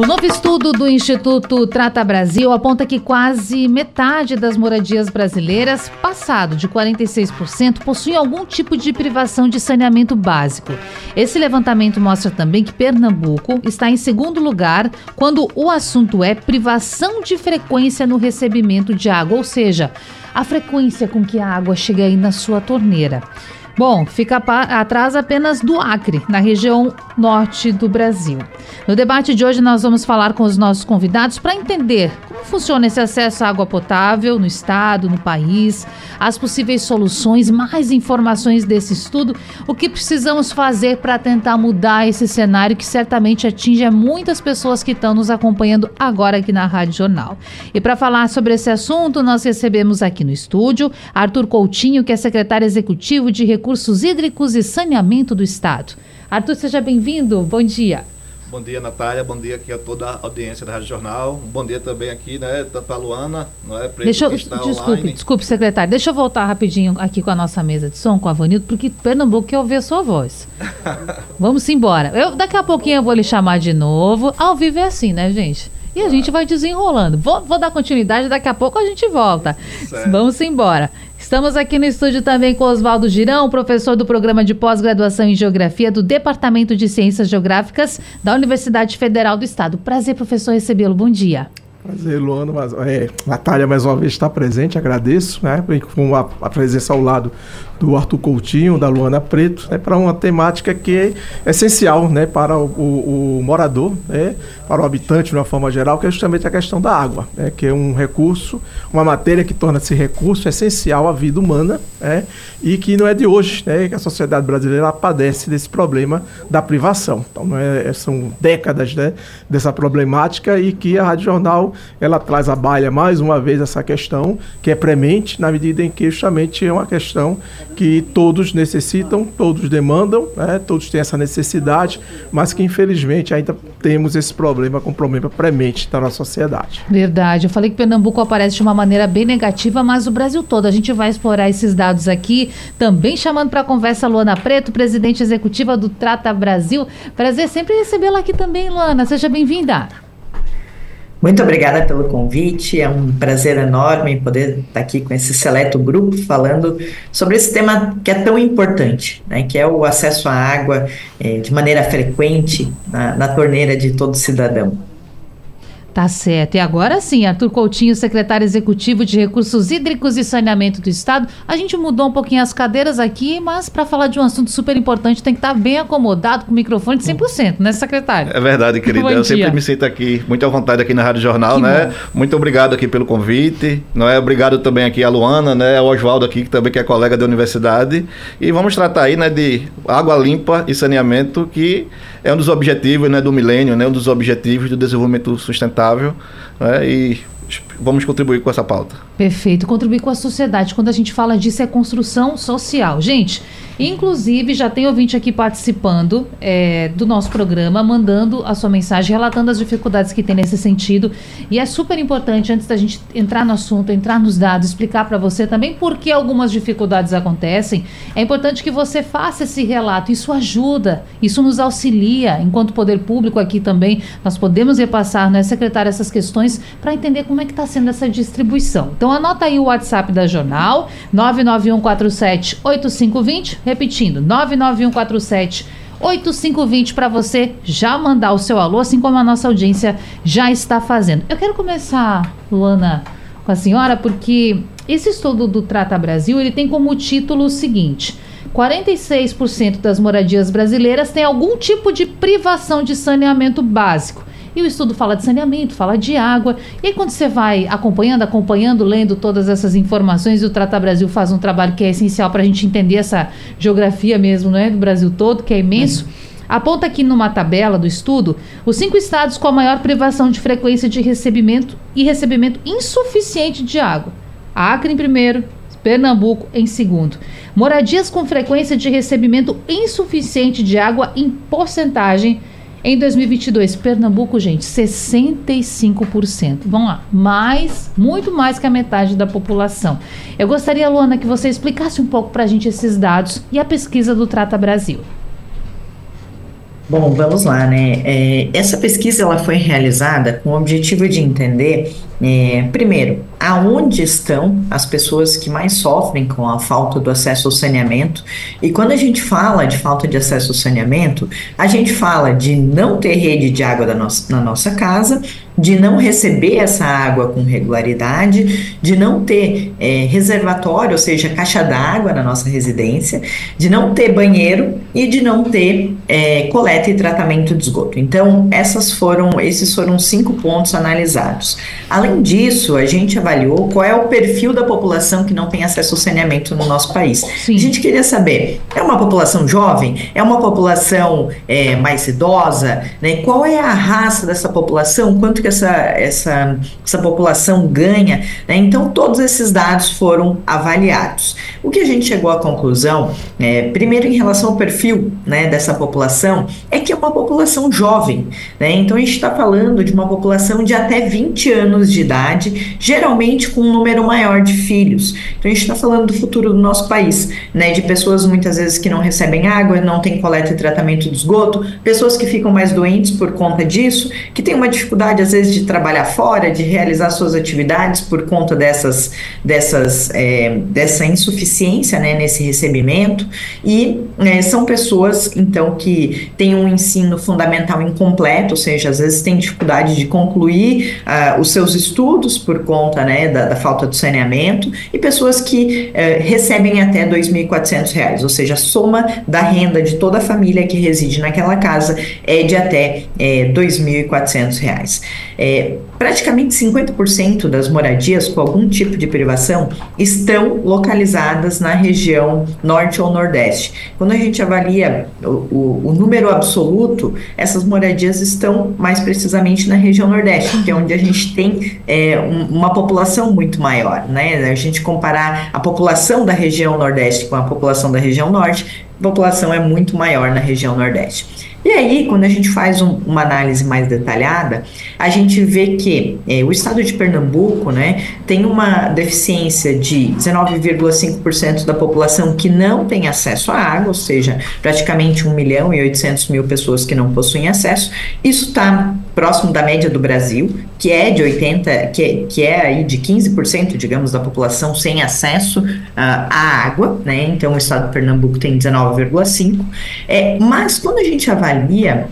o novo estudo do Instituto Trata Brasil aponta que quase metade das moradias brasileiras, passado de 46%, possuem algum tipo de privação de saneamento básico. Esse levantamento mostra também que Pernambuco está em segundo lugar quando o assunto é privação de frequência no recebimento de água, ou seja, a frequência com que a água chega aí na sua torneira. Bom, fica atrás apenas do Acre, na região norte do Brasil. No debate de hoje, nós vamos falar com os nossos convidados para entender como funciona esse acesso à água potável no estado, no país, as possíveis soluções, mais informações desse estudo, o que precisamos fazer para tentar mudar esse cenário que certamente atinge muitas pessoas que estão nos acompanhando agora aqui na Rádio Jornal. E para falar sobre esse assunto, nós recebemos aqui no estúdio Arthur Coutinho, que é secretário executivo de Recursos Hídricos e Saneamento do Estado. Arthur, seja bem-vindo. Bom dia. Bom dia, Natália. Bom dia aqui a toda a audiência da Rádio Jornal. Bom dia também aqui, né? Tanto a Luana, não é? Deixa eu, desculpe, online. desculpe, secretário. Deixa eu voltar rapidinho aqui com a nossa mesa de som, com a Vanildo, porque Pernambuco quer ouvir a sua voz. Vamos embora. Eu, daqui a pouquinho eu vou lhe chamar de novo. Ao vivo é assim, né, gente? E a gente vai desenrolando. Vou, vou, dar continuidade, daqui a pouco a gente volta. Certo. Vamos embora. Estamos aqui no estúdio também com Oswaldo Girão, professor do programa de pós-graduação em Geografia do Departamento de Ciências Geográficas da Universidade Federal do Estado. Prazer, professor, recebê-lo. Bom dia. Prazer, Luana. Mas, é, Natália, mais uma vez, está presente, agradeço, né? Com a, a presença ao lado do Arthur Coutinho, da Luana Preto, né, para uma temática que é essencial né, para o, o, o, morador, né, para o habitante de uma forma geral, que é justamente a questão da água, né, que é um recurso, uma matéria que torna-se recurso essencial à vida humana né, e que não é de hoje né, que a sociedade brasileira padece desse problema da privação. Então, não é, é, são décadas né, dessa problemática e que a Rádio Jornal ela traz à baila mais uma vez essa questão que é premente, na medida em que justamente é uma questão que todos necessitam, todos demandam, né? todos têm essa necessidade, mas que infelizmente ainda temos esse problema com problema premente da nossa sociedade. Verdade. Eu falei que Pernambuco aparece de uma maneira bem negativa, mas o Brasil todo. A gente vai explorar esses dados aqui, também chamando para a conversa Luana Preto, presidente executiva do Trata Brasil. Prazer sempre recebê-la aqui também, Luana. Seja bem-vinda. Muito obrigada pelo convite, é um prazer enorme poder estar aqui com esse seleto grupo falando sobre esse tema que é tão importante, né, que é o acesso à água é, de maneira frequente na, na torneira de todo cidadão. Tá certo. E agora sim, Arthur Coutinho, secretário executivo de Recursos Hídricos e Saneamento do Estado. A gente mudou um pouquinho as cadeiras aqui, mas para falar de um assunto super importante tem que estar tá bem acomodado com o microfone de 100%, né, secretário? É verdade, querida. Eu sempre me sinto aqui muito à vontade aqui na Rádio Jornal, que né? Bom. Muito obrigado aqui pelo convite. Não é obrigado também aqui a Luana, né, ao Oswaldo aqui, que também que é colega da universidade. E vamos tratar aí, né, de água limpa e saneamento, que é um dos objetivos, né, do milênio, né, um dos objetivos do desenvolvimento sustentável sustentável né, e vamos contribuir com essa pauta. Perfeito, contribuir com a sociedade. Quando a gente fala disso, é construção social. Gente, inclusive, já tem ouvinte aqui participando é, do nosso programa, mandando a sua mensagem, relatando as dificuldades que tem nesse sentido. E é super importante, antes da gente entrar no assunto, entrar nos dados, explicar para você também por que algumas dificuldades acontecem. É importante que você faça esse relato. Isso ajuda, isso nos auxilia. Enquanto poder público aqui também, nós podemos repassar, né, secretária, essas questões para entender como é que está sendo essa distribuição. Então anota aí o WhatsApp da Jornal, 991478520, repetindo, 99147 8520 para você já mandar o seu alô, assim como a nossa audiência já está fazendo. Eu quero começar, Luana, com a senhora, porque esse estudo do Trata Brasil, ele tem como título o seguinte: 46% das moradias brasileiras têm algum tipo de privação de saneamento básico. E o estudo fala de saneamento, fala de água. E aí, quando você vai acompanhando, acompanhando, lendo todas essas informações, e o Trata Brasil faz um trabalho que é essencial para a gente entender essa geografia mesmo, né, do Brasil todo, que é imenso. Uhum. Aponta aqui numa tabela do estudo os cinco estados com a maior privação de frequência de recebimento e recebimento insuficiente de água. Acre em primeiro, Pernambuco em segundo. Moradias com frequência de recebimento insuficiente de água em porcentagem Em 2022, Pernambuco, gente, 65%. Vamos lá, mais, muito mais que a metade da população. Eu gostaria, Luana, que você explicasse um pouco para a gente esses dados e a pesquisa do Trata Brasil. Bom, vamos lá, né? É, essa pesquisa ela foi realizada com o objetivo de entender, é, primeiro, aonde estão as pessoas que mais sofrem com a falta do acesso ao saneamento. E quando a gente fala de falta de acesso ao saneamento, a gente fala de não ter rede de água na nossa, na nossa casa, de não receber essa água com regularidade, de não ter é, reservatório, ou seja, caixa d'água na nossa residência, de não ter banheiro e de não ter é, coleta e tratamento de esgoto. Então, essas foram, esses foram cinco pontos analisados. Além disso, a gente avaliou avaliou qual é o perfil da população que não tem acesso ao saneamento no nosso país. Sim. A gente queria saber, é uma população jovem? É uma população é, mais idosa? Né? Qual é a raça dessa população? Quanto que essa, essa, essa população ganha? Né? Então, todos esses dados foram avaliados. O que a gente chegou à conclusão, é, primeiro em relação ao perfil né, dessa população, é que é uma população jovem. Né? Então, a gente está falando de uma população de até 20 anos de idade, geralmente com um número maior de filhos. Então a gente está falando do futuro do nosso país, né? De pessoas muitas vezes que não recebem água, não tem coleta e tratamento de esgoto, pessoas que ficam mais doentes por conta disso, que têm uma dificuldade às vezes de trabalhar fora, de realizar suas atividades por conta dessas, dessas, é, dessa insuficiência, né? Nesse recebimento e é, são pessoas então que têm um ensino fundamental incompleto, ou seja, às vezes têm dificuldade de concluir uh, os seus estudos por conta né, da, da, falta do saneamento, e pessoas que eh, recebem até R$ 2.400, ou seja, a soma da renda de toda a família que reside naquela casa é de até eh, R$ 2.400. É, praticamente 50% das moradias com algum tipo de privação estão localizadas na região norte ou nordeste. Quando a gente avalia o, o, o número absoluto, essas moradias estão mais precisamente na região nordeste, que é onde a gente tem é, um, uma população muito maior, né? A gente comparar a população da região Nordeste com a população da região Norte, a população é muito maior na região Nordeste. E aí, quando a gente faz um, uma análise mais detalhada, a gente vê que é, o estado de Pernambuco né, tem uma deficiência de 19,5% da população que não tem acesso à água, ou seja, praticamente 1 milhão e 800 mil pessoas que não possuem acesso. Isso está próximo da média do Brasil, que é de 80, que que é aí de 15%, digamos, da população sem acesso uh, à água, né? Então o estado de Pernambuco tem 19,5. É, mas quando a gente avalia,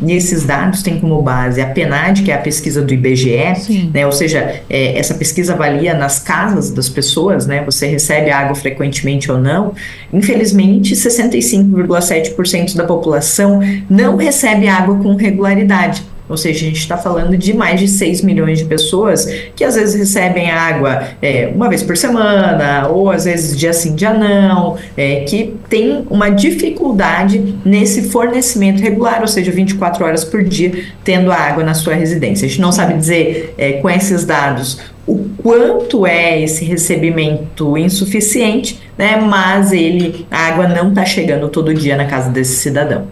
e esses dados têm como base a PNAD, que é a pesquisa do IBGE, né? Ou seja, é, essa pesquisa avalia nas casas das pessoas, né? Você recebe água frequentemente ou não. Infelizmente, 65,7% da população não recebe água com regularidade. Ou seja, a gente está falando de mais de 6 milhões de pessoas que às vezes recebem água é, uma vez por semana, ou às vezes dia sim, dia não, é, que tem uma dificuldade nesse fornecimento regular, ou seja, 24 horas por dia tendo água na sua residência. A gente não sabe dizer é, com esses dados o quanto é esse recebimento insuficiente, né? Mas ele, a água não está chegando todo dia na casa desse cidadão.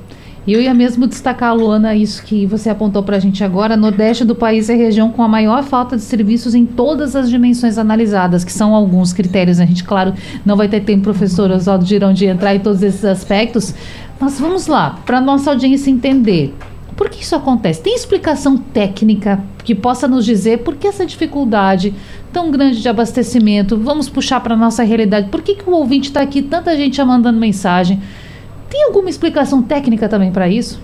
E eu ia mesmo destacar, Luana, isso que você apontou para a gente agora. Nordeste do país é a região com a maior falta de serviços em todas as dimensões analisadas, que são alguns critérios. A gente, claro, não vai ter tempo, professor Oswaldo Girão, de entrar em todos esses aspectos. Mas vamos lá, para nossa audiência entender. Por que isso acontece? Tem explicação técnica que possa nos dizer por que essa dificuldade tão grande de abastecimento? Vamos puxar para a nossa realidade. Por que, que o ouvinte está aqui, tanta gente já mandando mensagem? Tem alguma explicação técnica também para isso?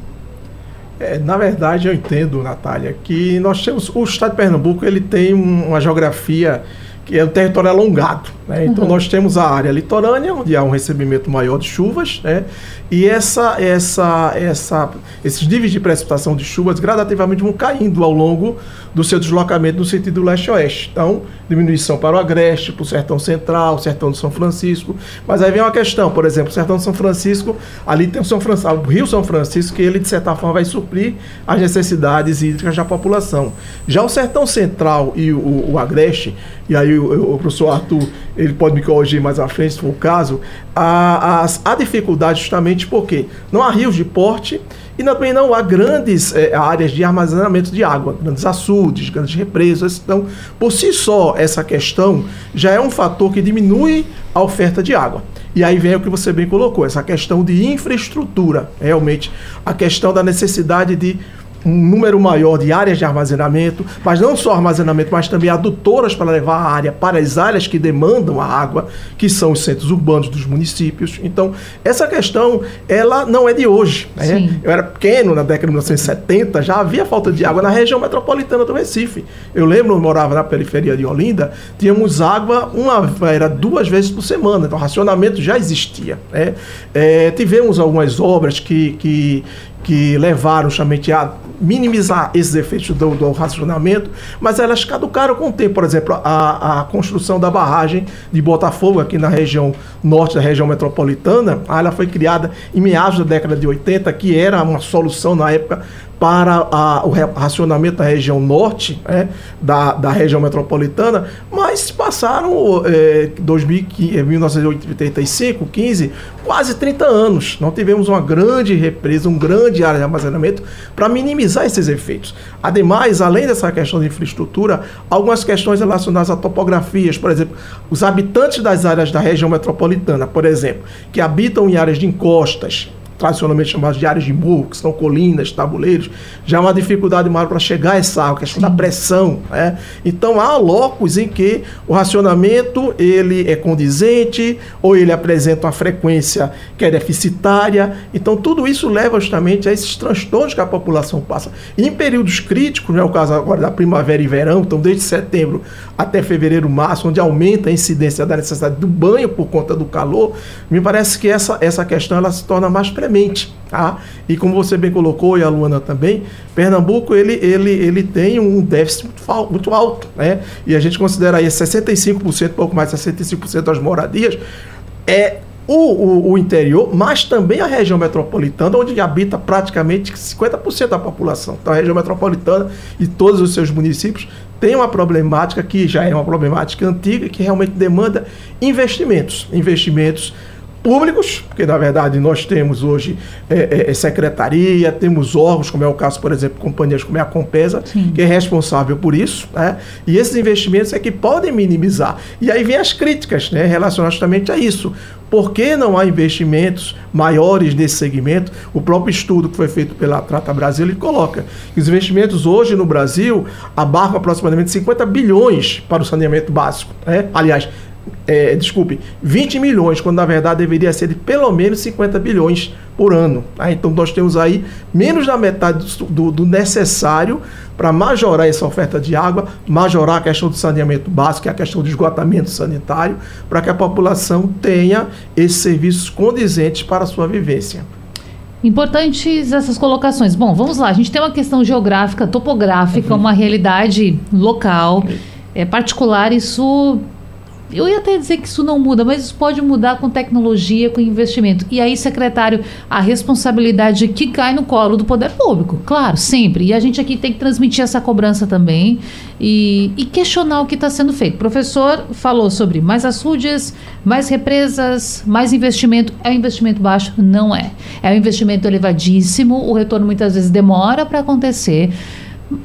É, na verdade, eu entendo, Natália, que nós temos. O estado de Pernambuco ele tem uma geografia que é um território alongado. Né? Então, uhum. nós temos a área litorânea, onde há um recebimento maior de chuvas, né? e essa, essa, essa, esses níveis de precipitação de chuvas gradativamente vão caindo ao longo do seu deslocamento no sentido leste-oeste. Então, diminuição para o agreste, para o sertão central, sertão de São Francisco. Mas aí vem uma questão, por exemplo, o sertão de São Francisco, ali tem o, São Francisco, o Rio São Francisco, que ele, de certa forma, vai suprir as necessidades hídricas da população. Já o sertão central e o, o agreste, e aí o, o professor Arthur ele pode me corrigir mais à frente, se for o caso, há, há, dificuldade justamente porque não há rios de porte e também não há grandes é, áreas de armazenamento de água, grandes açudes, grandes represas. Então, por si só, essa questão já é um fator que diminui a oferta de água. E aí vem o que você bem colocou, essa questão de infraestrutura, realmente, a questão da necessidade de um número maior de áreas de armazenamento, mas não só armazenamento, mas também adutoras para levar a área para as áreas que demandam a água, que são os centros urbanos dos municípios. Então, essa questão, ela não é de hoje. Né? Eu era pequeno, na década de 1970, já havia falta de água na região metropolitana do Recife. Eu lembro, eu morava na periferia de Olinda, tínhamos água uma, era duas vezes por semana, então o racionamento já existia. Né? É, tivemos algumas obras que, que que levaram justamente a minimizar esses efeitos do, do, racionamento, mas elas caducaram com o tempo. Por exemplo, a, a construção da barragem de Botafogo, aqui na região norte da região metropolitana, ela foi criada em meados da década de 80, que era uma solução na época para a, o racionamento da região norte, é, da, da região metropolitana, mas passaram é, 2015, 1985, 15, quase 30 anos. Não tivemos uma grande represa, um grande área de armazenamento para minimizar esses efeitos. Ademais, além dessa questão de infraestrutura, algumas questões relacionadas a topografias, por exemplo, os habitantes das áreas da região metropolitana, por exemplo, que habitam em áreas de encostas, tradicionalmente chamados de áreas de morro, que são colinas, tabuleiros, já é uma dificuldade maior para chegar a essa água, a questão Sim. da pressão. Né? Então há locos em que o racionamento ele é condizente ou ele apresenta uma frequência que é deficitária. Então tudo isso leva justamente a esses transtornos que a população passa. E em períodos críticos, não é o caso agora da primavera e verão, então desde setembro até fevereiro, março, onde aumenta a incidência da necessidade do banho por conta do calor, me parece que essa, essa questão ela se torna mais premente Tá? E como você bem colocou, e a Luana também, Pernambuco ele, ele, ele tem um déficit muito, muito alto. Né? E a gente considera aí 65%, pouco mais de 65% das moradias, é o, o, o, interior, mas também a região metropolitana, onde habita praticamente 50% da população. Então, a região metropolitana e todos os seus municípios têm uma problemática que já é uma problemática antiga, que realmente demanda investimentos. Investimentos públicos, porque na verdade nós temos hoje é, é, é, secretaria, temos órgãos, como é o caso, por exemplo, companhias como é a Compesa, Sim. que é responsável por isso, né? e esses investimentos é que podem minimizar. E aí vem as críticas né, relacionadas justamente a isso. Por que não há investimentos maiores nesse segmento? O próprio estudo que foi feito pela Trata Brasil ele coloca que os investimentos hoje no Brasil abarcam aproximadamente 50 bilhões para o saneamento básico. Né? Aliás, é, desculpe, 20 milhões, quando na verdade deveria ser de pelo menos 50 bilhões por ano. Tá? Então nós temos aí menos da metade do, do, necessário para majorar essa oferta de água, majorar a questão do saneamento básico, a questão do esgotamento sanitário, para que a população tenha esses serviços condizentes para a sua vivência. Importantes essas colocações. Bom, vamos lá. A gente tem uma questão geográfica, topográfica, uhum. uma realidade local, é particular. Isso eu ia até dizer que isso não muda, mas isso pode mudar com tecnologia, com investimento. E aí, secretário, a responsabilidade que cai no colo do poder público, claro, sempre. E a gente aqui tem que transmitir essa cobrança também e, e questionar o que está sendo feito. O professor falou sobre mais açudes, mais represas, mais investimento. É um investimento baixo? Não é. É um investimento elevadíssimo, o retorno muitas vezes demora para acontecer.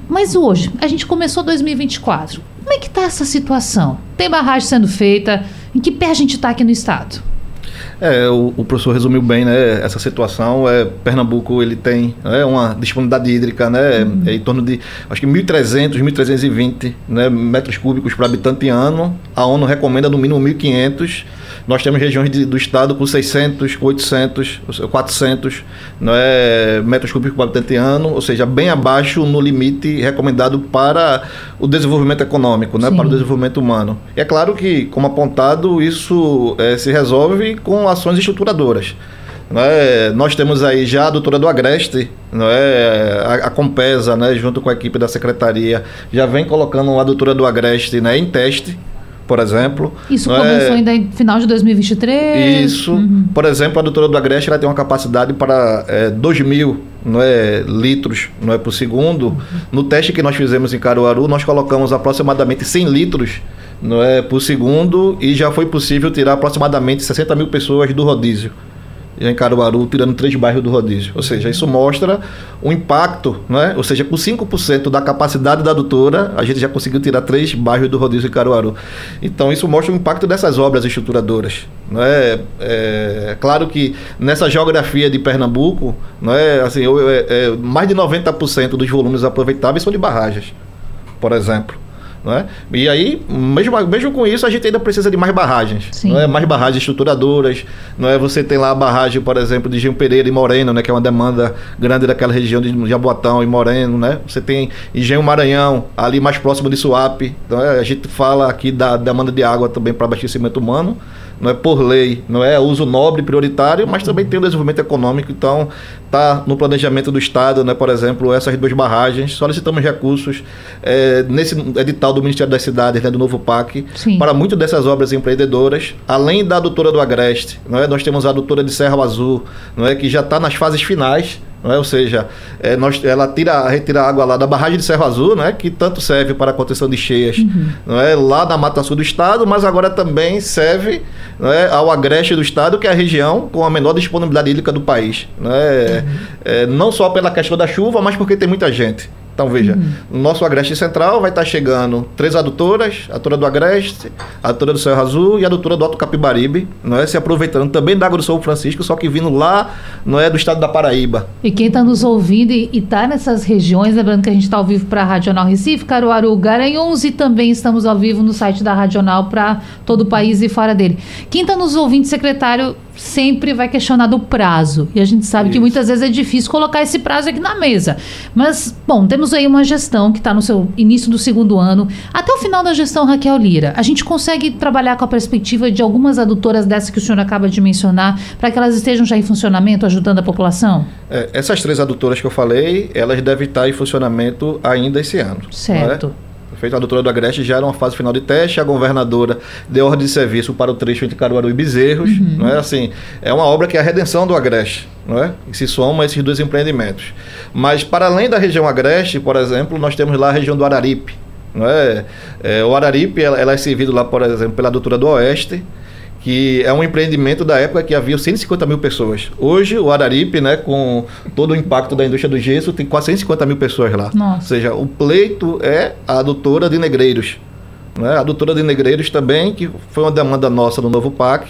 Mas hoje, a gente começou 2024. Como é que está essa situação? Tem barragem sendo feita? Em que pé a gente está aqui no estado? É, o, o, professor resumiu bem, né? Essa situação. É, Pernambuco ele tem é, uma disponibilidade hídrica, né? Uhum. É, em torno de acho que 1.300, 1.320 né, metros cúbicos por habitante ano. A ONU recomenda no mínimo 1.500 nós temos regiões de, do estado com 600, 800, 400 não é, metros cúbicos por habitante ano, ou seja, bem abaixo no limite recomendado para o desenvolvimento econômico, né, para o desenvolvimento humano. E é claro que, como apontado, isso é, se resolve com ações estruturadoras. É? Nós temos aí já a doutora do Agreste, não é? a, a Compesa, né? junto com a equipe da secretaria, já vem colocando a doutora do Agreste né? em teste por exemplo. Isso começou é... ainda em final de 2023? Isso. Uhum. Por exemplo, a doutora do Agreste ela tem uma capacidade para é, 2 mil não é, litros não é, por segundo. Uhum. No teste que nós fizemos em Caruaru, nós colocamos aproximadamente 100 litros não é, por segundo e já foi possível tirar aproximadamente 60 mil pessoas do rodízio em Caruaru, tirando três bairros do rodízio. Ou seja, isso mostra o impacto, né? ou seja, com 5% da capacidade da adutora, a gente já conseguiu tirar três bairros do rodízio em Caruaru. Então, isso mostra o impacto dessas obras estruturadoras. Não é? é claro que nessa geografia de Pernambuco, não é? assim, é, é, mais de 90% dos volumes aproveitáveis são de barragens, por exemplo. Né? E aí, mesmo, mesmo com isso, a gente ainda precisa de mais barragens. Não é? Mais barragens estruturadoras. Não é? Você tem lá a barragem, por exemplo, de Gil Pereira e Moreno, né? que é uma demanda grande daquela região de Jaboatão e Moreno. Né? Você tem Engenho Maranhão, ali mais próximo de Suape. Então, é, a gente fala aqui da demanda de água também para abastecimento humano não é por lei, não é uso nobre prioritário, mas também tem o desenvolvimento econômico. Então, está no planejamento do Estado, né, por exemplo, essas duas barragens. Solicitamos recursos é, nesse edital do Ministério das Cidades, né, do novo PAC, Sim. para muitas dessas obras empreendedoras, além da adutora do Agreste. Não é? Nós temos a adutora de Serra Azul, não é? que já está nas fases finais é? Ou seja, é, nós, ela tira, retira a água lá da barragem de Serra Azul, né? que tanto serve para a contenção de cheias uhum. não é? lá na Mata Sul do Estado, mas agora também serve não é? ao agreste do Estado, que é a região com a menor disponibilidade hídrica do país. Não, é? Uhum. é não só pela questão da chuva, mas porque tem muita gente. Então, veja, uhum. no nosso Agreste Central vai estar chegando três adutoras, a adutora do Agreste, a adutora do Serra Azul e a adutora do Alto Capibaribe, não é? se aproveitando também da água do São Francisco, só que vindo lá, não é, do estado da Paraíba. E quem está nos ouvindo e está nessas regiões, lembrando que a gente está ao vivo para a Radional Recife, Caruaru, Garanhuns e também estamos ao vivo no site da Radional para todo o país e fora dele. Quem está nos ouvindo, secretário, sempre vai questionar do prazo. E a gente sabe Isso. que muitas vezes é difícil colocar esse prazo aqui na mesa. Mas, bom, temos aí uma gestão que está no seu início do segundo ano. Até o final da gestão, Raquel Lira, a gente consegue trabalhar com a perspectiva de algumas adutoras dessas que o senhor acaba de mencionar, para que elas estejam já em funcionamento, ajudando a população? É, essas três adutoras que eu falei, elas devem estar em funcionamento ainda esse ano. É? Certo. Feito a doutora do Agreste já era uma fase final de teste, a governadora deu ordem de serviço para o trecho entre Caruaru e Bezerros, uhum. não é assim, é uma obra que é a redenção do Agreste, não é? E se soma esses dois empreendimentos. Mas para além da região Agreste, por exemplo, nós temos lá a região do Araripe, não é? é o Araripe, ela, ela é servido lá, por exemplo, pela doutora do Oeste, que é um empreendimento da época que havia 150 mil pessoas. Hoje, o Araripe, né, com todo o impacto da indústria do gesso, tem quase 150 mil pessoas lá. Nossa. Ou seja, o pleito é a adutora de Negreiros. Né? A adutora de Negreiros também, que foi uma demanda nossa no novo PAC,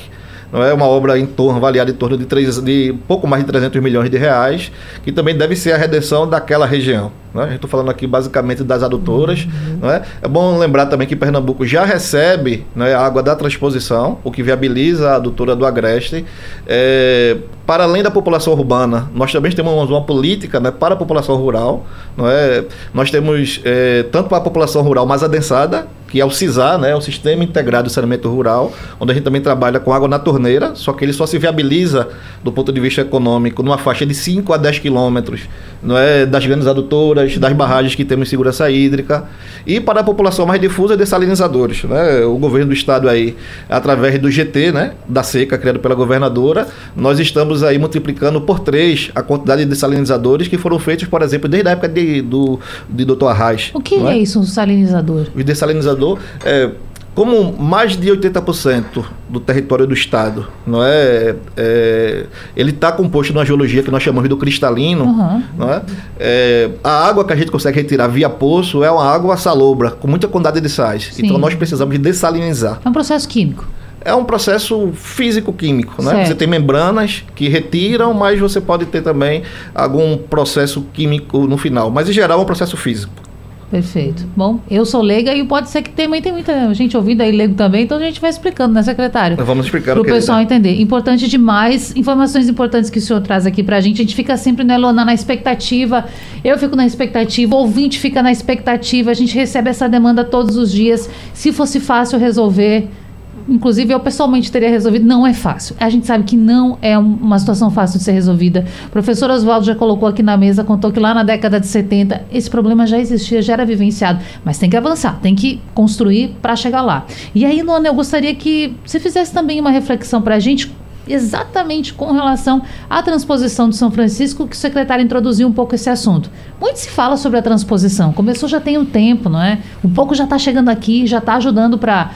não é uma obra em torno, avaliada em torno de, 3, de pouco mais de 300 milhões de reais, que também deve ser a redenção daquela região. Né? A gente está falando aqui basicamente das adutoras. Uhum. Não é? bom lembrar também que Pernambuco já recebe né, a água da transposição, o que viabiliza a adutora do Agreste. É, para além da população urbana, nós também temos uma política né, para a população rural. É? Nós temos é, tanto para a população rural mais adensada, que é o CISA, né, o Sistema Integrado de Saneamento Rural, onde a gente também trabalha com água na torneira, só que ele só se viabiliza do ponto de vista econômico numa faixa de 5 a 10 quilômetros é, das grandes adutoras, das barragens que temos segurança hídrica, e para a população mais difusa, dessalinizadores. Né? O governo do estado aí, através do GT, né, da seca, criado pela governadora, nós estamos aí multiplicando por três a quantidade de dessalinizadores que foram feitos, por exemplo, desde a época de, do, de Dr. Arraes. O que é, é isso, um dessalinizador? O dessalinizador é, como mais de 80% do território do estado, não é, é ele está composto de uma geologia que nós chamamos do cristalino, uhum. não é? é? A água que a gente consegue retirar via poço é uma água salobra, com muita quantidade de sais. Sim. Então nós precisamos de dessalinizar. É um processo químico. É um processo físico-químico, né? Você tem membranas que retiram, mas você pode ter também algum processo químico no final. Mas em geral é um processo físico. Perfeito. Bom, eu sou leiga e pode ser que tem, tem muita gente ouvindo aí leigo também, então a gente vai explicando, né, secretário? Vamos explicar Para o pessoal entender. Importante demais, informações importantes que o senhor traz aqui para a gente. A gente fica sempre, né, Lona, na expectativa. Eu fico na expectativa, o ouvinte fica na expectativa. A gente recebe essa demanda todos os dias. Se fosse fácil resolver inclusive eu pessoalmente teria resolvido, não é fácil. A gente sabe que não é uma situação fácil de ser resolvida. O professor Oswaldo já colocou aqui na mesa, contou que lá na década de 70 esse problema já existia, já era vivenciado, mas tem que avançar, tem que construir para chegar lá. E aí, Luana, eu gostaria que você fizesse também uma reflexão para a gente exatamente com relação à transposição de São Francisco, que o secretário introduziu um pouco esse assunto. Muito se fala sobre a transposição, começou já tem um tempo, não é? Um pouco já está chegando aqui, já está ajudando para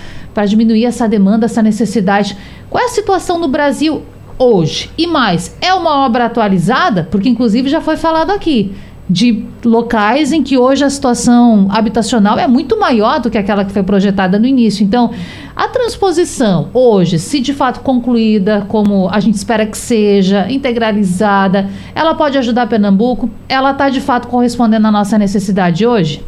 diminuir essa demanda, essa necessidade. Qual é a situação no Brasil hoje? E mais, é uma obra atualizada? Porque inclusive já foi falado aqui de locais em que hoje a situação habitacional é muito maior do que aquela que foi projetada no início. Então, a transposição hoje, se de fato concluída, como a gente espera que seja, integralizada, ela pode ajudar Pernambuco? Ela está de fato correspondendo à nossa necessidade hoje?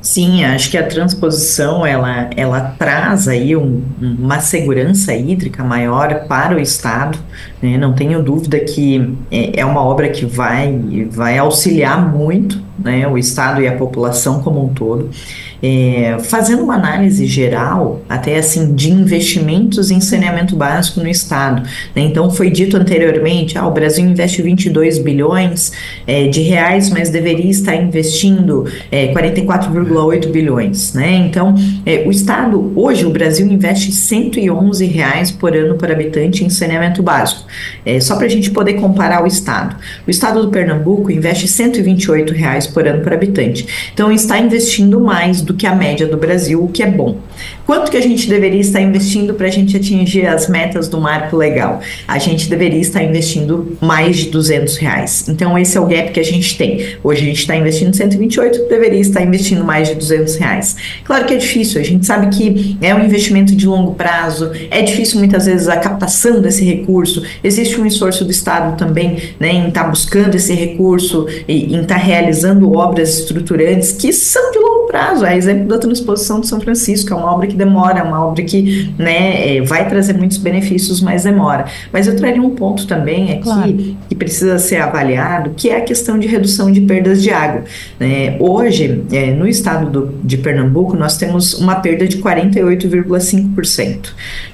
Sim, acho que a transposição ela, ela traz aí um, uma segurança hídrica maior para o Estado. Né? Não tenho dúvida que é, é uma obra que vai, vai auxiliar muito né, o Estado e a população como um todo. É, fazendo uma análise geral, até assim, de investimentos em saneamento básico no Estado. Né? Então, foi dito anteriormente, ah, o Brasil investe 22 bilhões é, de reais, mas deveria estar investindo é, 44,8 bilhões. Né? Então, é, o Estado, hoje, o Brasil investe 111 reais por ano por habitante em saneamento básico. É, só para a gente poder comparar o Estado. O Estado do Pernambuco investe 128 reais por ano por habitante. Então, está investindo mais do que a média do Brasil, o que é bom. Quanto que a gente deveria estar investindo para a gente atingir as metas do marco legal? A gente deveria estar investindo mais de 200 reais. Então, esse é o gap que a gente tem. Hoje a gente está investindo 128, deveria estar investindo mais de 200 reais. Claro que é difícil, a gente sabe que é um investimento de longo prazo, é difícil muitas vezes a captação desse recurso, existe um esforço do Estado também né, em estar tá buscando esse recurso e em estar tá realizando obras estruturantes que são de prazo. É exemplo da transposição de São Francisco, é uma obra que demora, é uma obra que né, é, vai trazer muitos benefícios, mas demora. Mas eu traria um ponto também aqui claro. que precisa ser avaliado, que é a questão de redução de perdas de água. Né? Hoje, é, no estado do, de Pernambuco, nós temos uma perda de 48,5%.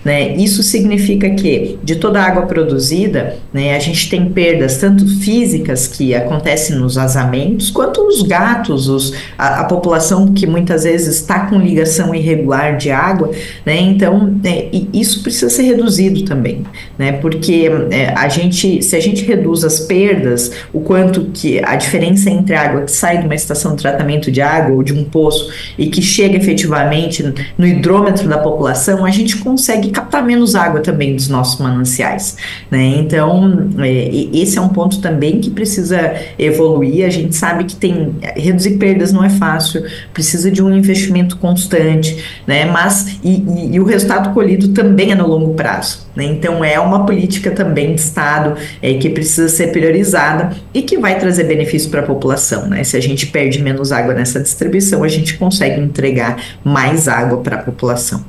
Né? Isso significa que, de toda a água produzida, né, a gente tem perdas tanto físicas que acontecem nos vazamentos, quanto os gatos, os, a, a população que muitas vezes está com ligação irregular de água, né? Então, é, isso precisa ser reduzido também, né? Porque é, a gente, se a gente reduz as perdas, o quanto que a diferença entre água que sai de uma estação de tratamento de água ou de um poço e que chega efetivamente no hidrômetro da população, a gente consegue captar menos água também dos nossos mananciais, né? Então, é, esse é um ponto também que precisa evoluir. A gente sabe que tem reduzir perdas não é fácil, precisa de um investimento constante, né? Mas e, e, e, o resultado colhido também é no longo prazo, né? Então é uma política também de Estado é, que precisa ser priorizada e que vai trazer benefício para a população, né? Se a gente perde menos água nessa distribuição, a gente consegue entregar mais água para a população.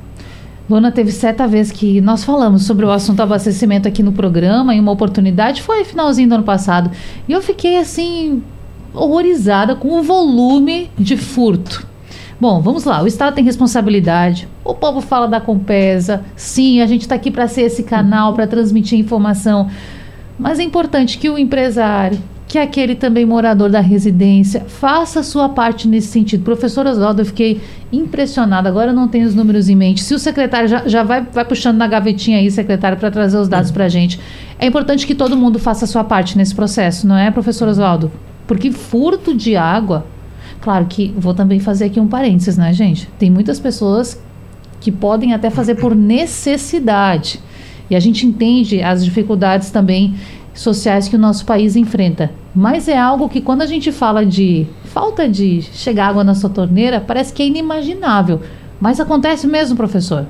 Luna, teve certa vez que nós falamos sobre o assunto abastecimento aqui no programa, em uma oportunidade, foi finalzinho do ano passado. E eu fiquei assim, horrorizada com o volume de furto. Bom, vamos lá. O Estado tem responsabilidade. O povo fala da Compesa. Sim, a gente está aqui para ser esse canal, para transmitir informação. Mas é importante que o empresário, que aquele também morador da residência, faça a sua parte nesse sentido. Professor Oswaldo, eu fiquei impressionada. Agora eu não tenho os números em mente. Se o secretário já, já vai, vai puxando na gavetinha aí, secretário, para trazer os dados para a gente. É importante que todo mundo faça a sua parte nesse processo, não é, professor Oswaldo? Porque furto de água, claro que vou também fazer aqui um parênteses, né, gente? Tem muitas pessoas que podem até fazer por necessidade. E a gente entende as dificuldades também sociais que o nosso país enfrenta. Mas é algo que quando a gente fala de falta de chegar água na sua torneira, parece que é inimaginável. Mas acontece mesmo, professor.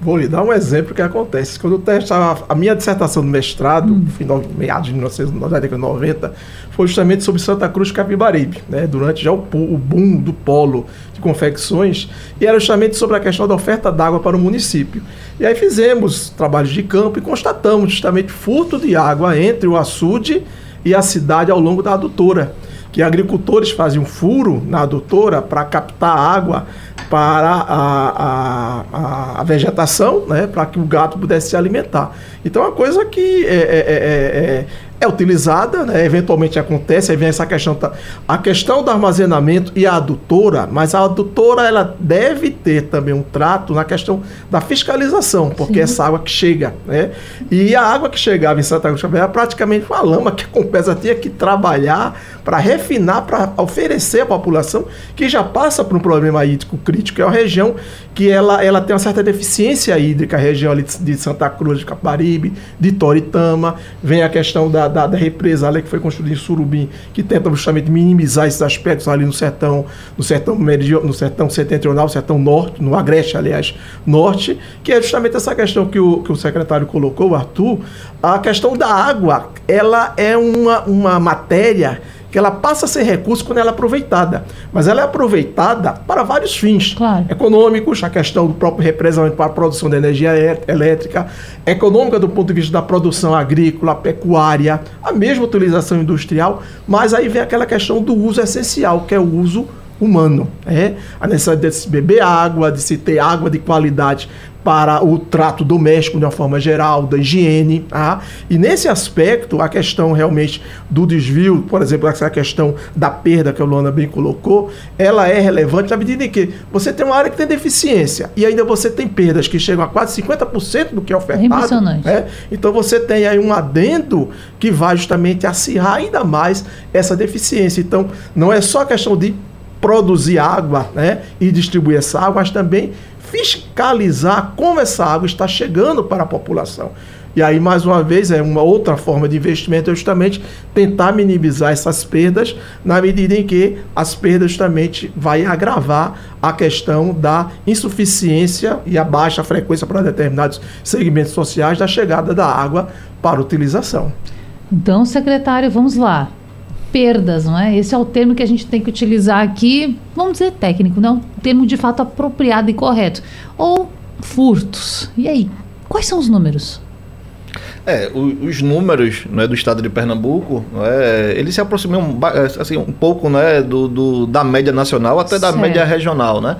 Vou lhe dar um exemplo que acontece. Quando eu estava a minha dissertação de mestrado, hum. final meados de 1990, foi justamente sobre Santa Cruz Capibaribe, né? durante já o, o boom do polo de confecções, e era justamente sobre a questão da oferta d'água para o município. E aí fizemos trabalhos de campo e constatamos justamente furto de água entre o açude e a cidade ao longo da adutora que agricultores faziam furo na adutora para captar água para a, a, a, vegetação, né, para que o gato pudesse se alimentar. Então é uma coisa que é, é, é, é utilizada, né? eventualmente acontece, aí vem essa questão, a questão do armazenamento e a adutora, mas a adutora ela deve ter também um trato na questão da fiscalização, porque Sim. essa água que chega, né? E a água que chegava em Santa Cruz era praticamente uma lama que a Compesa tinha que trabalhar para refinar, para oferecer à população que já passa por um problema hídrico crítico, é uma região que ela, ela tem uma certa deficiência hídrica, a região ali de Santa Cruz, de Caparibe, de Toritama, vem a questão da, da, da represa ali que foi construída em Surubim, que tenta justamente minimizar esses aspectos ali no sertão, no sertão meridional, no sertão setentrional, sertão norte, no Agreste, aliás, norte, que é justamente essa questão que o, que o secretário colocou, Arthur, a questão da água, ela é uma, uma matéria que ela passa a ser recurso quando ela é aproveitada. Mas ela é aproveitada para vários fins. Claro. Econômicos, a questão do próprio represamento para a produção de energia elétrica, econômica do ponto de vista da produção agrícola, pecuária, a mesma utilização industrial, mas aí vem aquela questão do uso essencial, que é o uso humano. É? A necessidade de se beber água, de se ter água de qualidade para o trato doméstico de uma forma geral, da higiene. Tá? E nesse aspecto, a questão realmente do desvio, por exemplo, essa questão da perda que a Luana bem colocou, ela é relevante na medida em que você tem uma área que tem deficiência e ainda você tem perdas que chegam a quase 50% do que é ofertado. É impressionante. Né? Então você tem aí um adendo que vai justamente acirrar ainda mais essa deficiência. Então, não é só questão de produzir água né, e distribuir essa água, mas também fiscalizar como essa água está chegando para a população. E aí, mais uma vez, é uma outra forma de investimento, é justamente tentar minimizar essas perdas, na medida em que as perdas justamente vai agravar a questão da insuficiência e a baixa frequência para determinados segmentos sociais da chegada da água para utilização. Então, secretário, vamos lá perdas, não é? Esse é o termo que a gente tem que utilizar aqui, vamos dizer técnico, não, termo de fato apropriado e correto. Ou furtos. E aí, quais são os números? É, os números né, do estado de Pernambuco, né, eles se aproximam assim, um pouco né, do, do da média nacional até da certo. média regional. Né?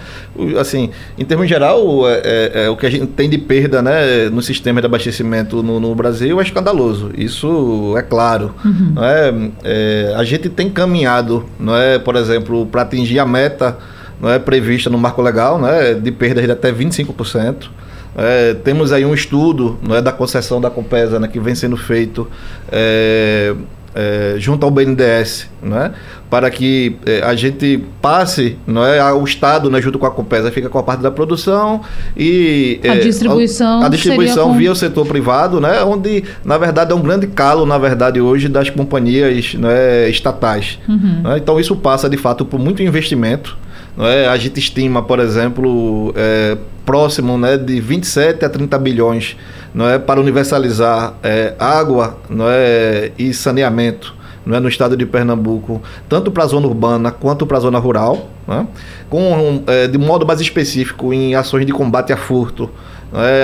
Assim, em termos geral, é, é, é, o que a gente tem de perda né, no sistema de abastecimento no, no Brasil é escandaloso. Isso é claro. Uhum. Né? É, a gente tem caminhado, não é, por exemplo, para atingir a meta não é, prevista no marco legal né, de perdas de até 25%. É, temos aí um estudo não é, da concessão da Compesa né, que vem sendo feito é, é, junto ao BNDES, é, para que é, a gente passe não é, o Estado né, junto com a Compesa, fica com a parte da produção e a é, distribuição, a, a distribuição com... via o setor privado, né, onde na verdade é um grande calo na verdade hoje das companhias né, estatais. Uhum. Né, então isso passa de fato por muito investimento. Não é? A gente estima, por exemplo, é, próximo né, de 27 a 30 bilhões não é, para universalizar é, água não é, e saneamento não é, no estado de Pernambuco, tanto para a zona urbana quanto para a zona rural, né, com, é, de modo mais específico em ações de combate a furto,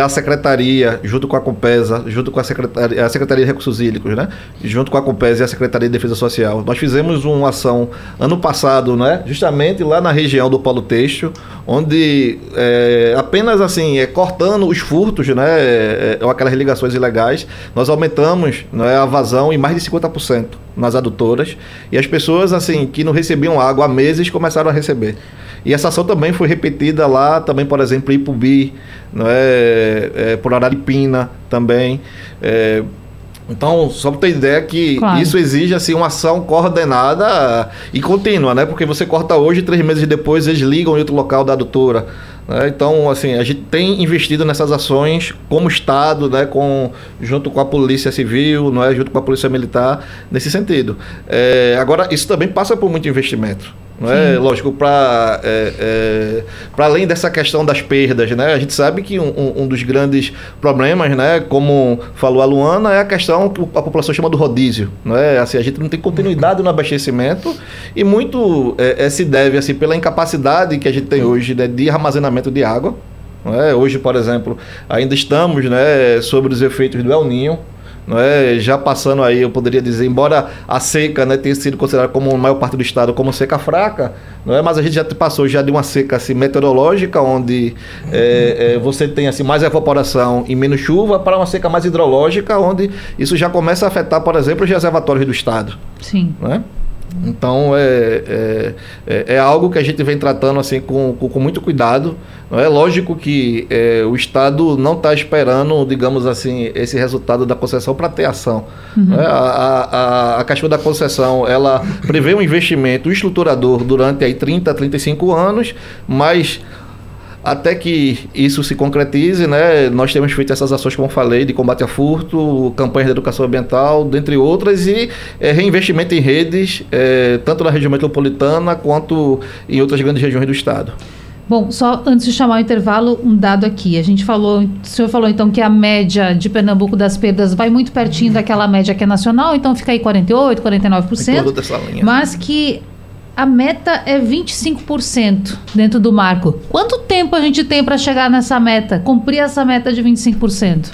a Secretaria, junto com a Compesa, junto com a Secretaria, a Secretaria de Recursos Hídricos, né? junto com a Compesa e a Secretaria de Defesa Social. Nós fizemos uma ação ano passado, né? justamente lá na região do Polo Têxtil, onde é, apenas assim, é, cortando os furtos, né? É, ou aquelas ligações ilegais, nós aumentamos né, a vazão em mais de 50% nas adutoras e as pessoas assim que não recebiam água há meses começaram a receber. E essa ação também foi repetida lá, também, por exemplo, em Ipubi, não é, é, por Araripina também. É, então, só para ter ideia que claro. isso exige assim, uma ação coordenada e contínua, né? Porque você corta hoje, três meses depois eles ligam em outro local da adutora. Né? Então, assim, a gente tem investido nessas ações como Estado, né? com, junto com a Polícia Civil, não é? junto com a Polícia Militar, nesse sentido. É, agora, isso também passa por muito investimento. É? Lógico, para é, é, além dessa questão das perdas, né? a gente sabe que um, um, dos grandes problemas, né? como falou a Luana, é a questão que a população chama do rodízio. Não é? assim, a gente não tem continuidade no abastecimento e muito é, é, se deve assim, pela incapacidade que a gente tem hoje né? de armazenamento de água. É? Hoje, por exemplo, ainda estamos né, sobre os efeitos do El Ninho é? Já passando aí, eu poderia dizer, embora a seca, né, tenha sido considerada como a maior parte do estado como seca fraca, não é? Mas a gente já passou já de uma seca assim meteorológica, onde é, é, você tem assim mais evaporação e menos chuva, para uma seca mais hidrológica, onde isso já começa a afetar, por exemplo, os reservatórios do estado. Sim. Não é? Então é, é, é, é, algo que a gente vem tratando assim com, com, com muito cuidado. Não é lógico que é, o Estado não está esperando, digamos assim, esse resultado da concessão para ter ação. Uhum. É? A, a, a questão da concessão ela prevê um investimento estruturador durante aí 30, 35 anos, mas até que isso se concretize, né, nós temos feito essas ações, como falei, de combate a furto, campanhas de educação ambiental, dentre outras, e é, reinvestimento em redes, é, tanto na região metropolitana quanto em outras grandes regiões do estado. Bom, só antes de chamar o intervalo, um dado aqui. A gente falou, o senhor falou então que a média de Pernambuco das perdas vai muito pertinho daquela média que é nacional, então fica aí 48, 49%. Mas que a meta é 25% dentro do marco. Quanto tempo a gente tem para chegar nessa meta, cumprir essa meta de 25%?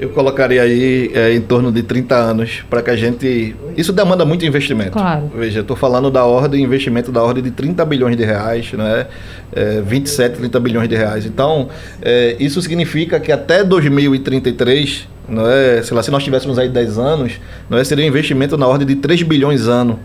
Eu colocaria aí é, em torno de 30 anos para que a gente. Isso demanda muito investimento. Claro. Veja, estou falando da ordem, investimento da ordem de 30 bilhões de reais, né? É, 27, 30 bilhões de reais. Então, é, isso significa que até 2033, não é, sei lá, se nós tivéssemos aí 10 anos, não é, seria um investimento na ordem de 3 bilhões ano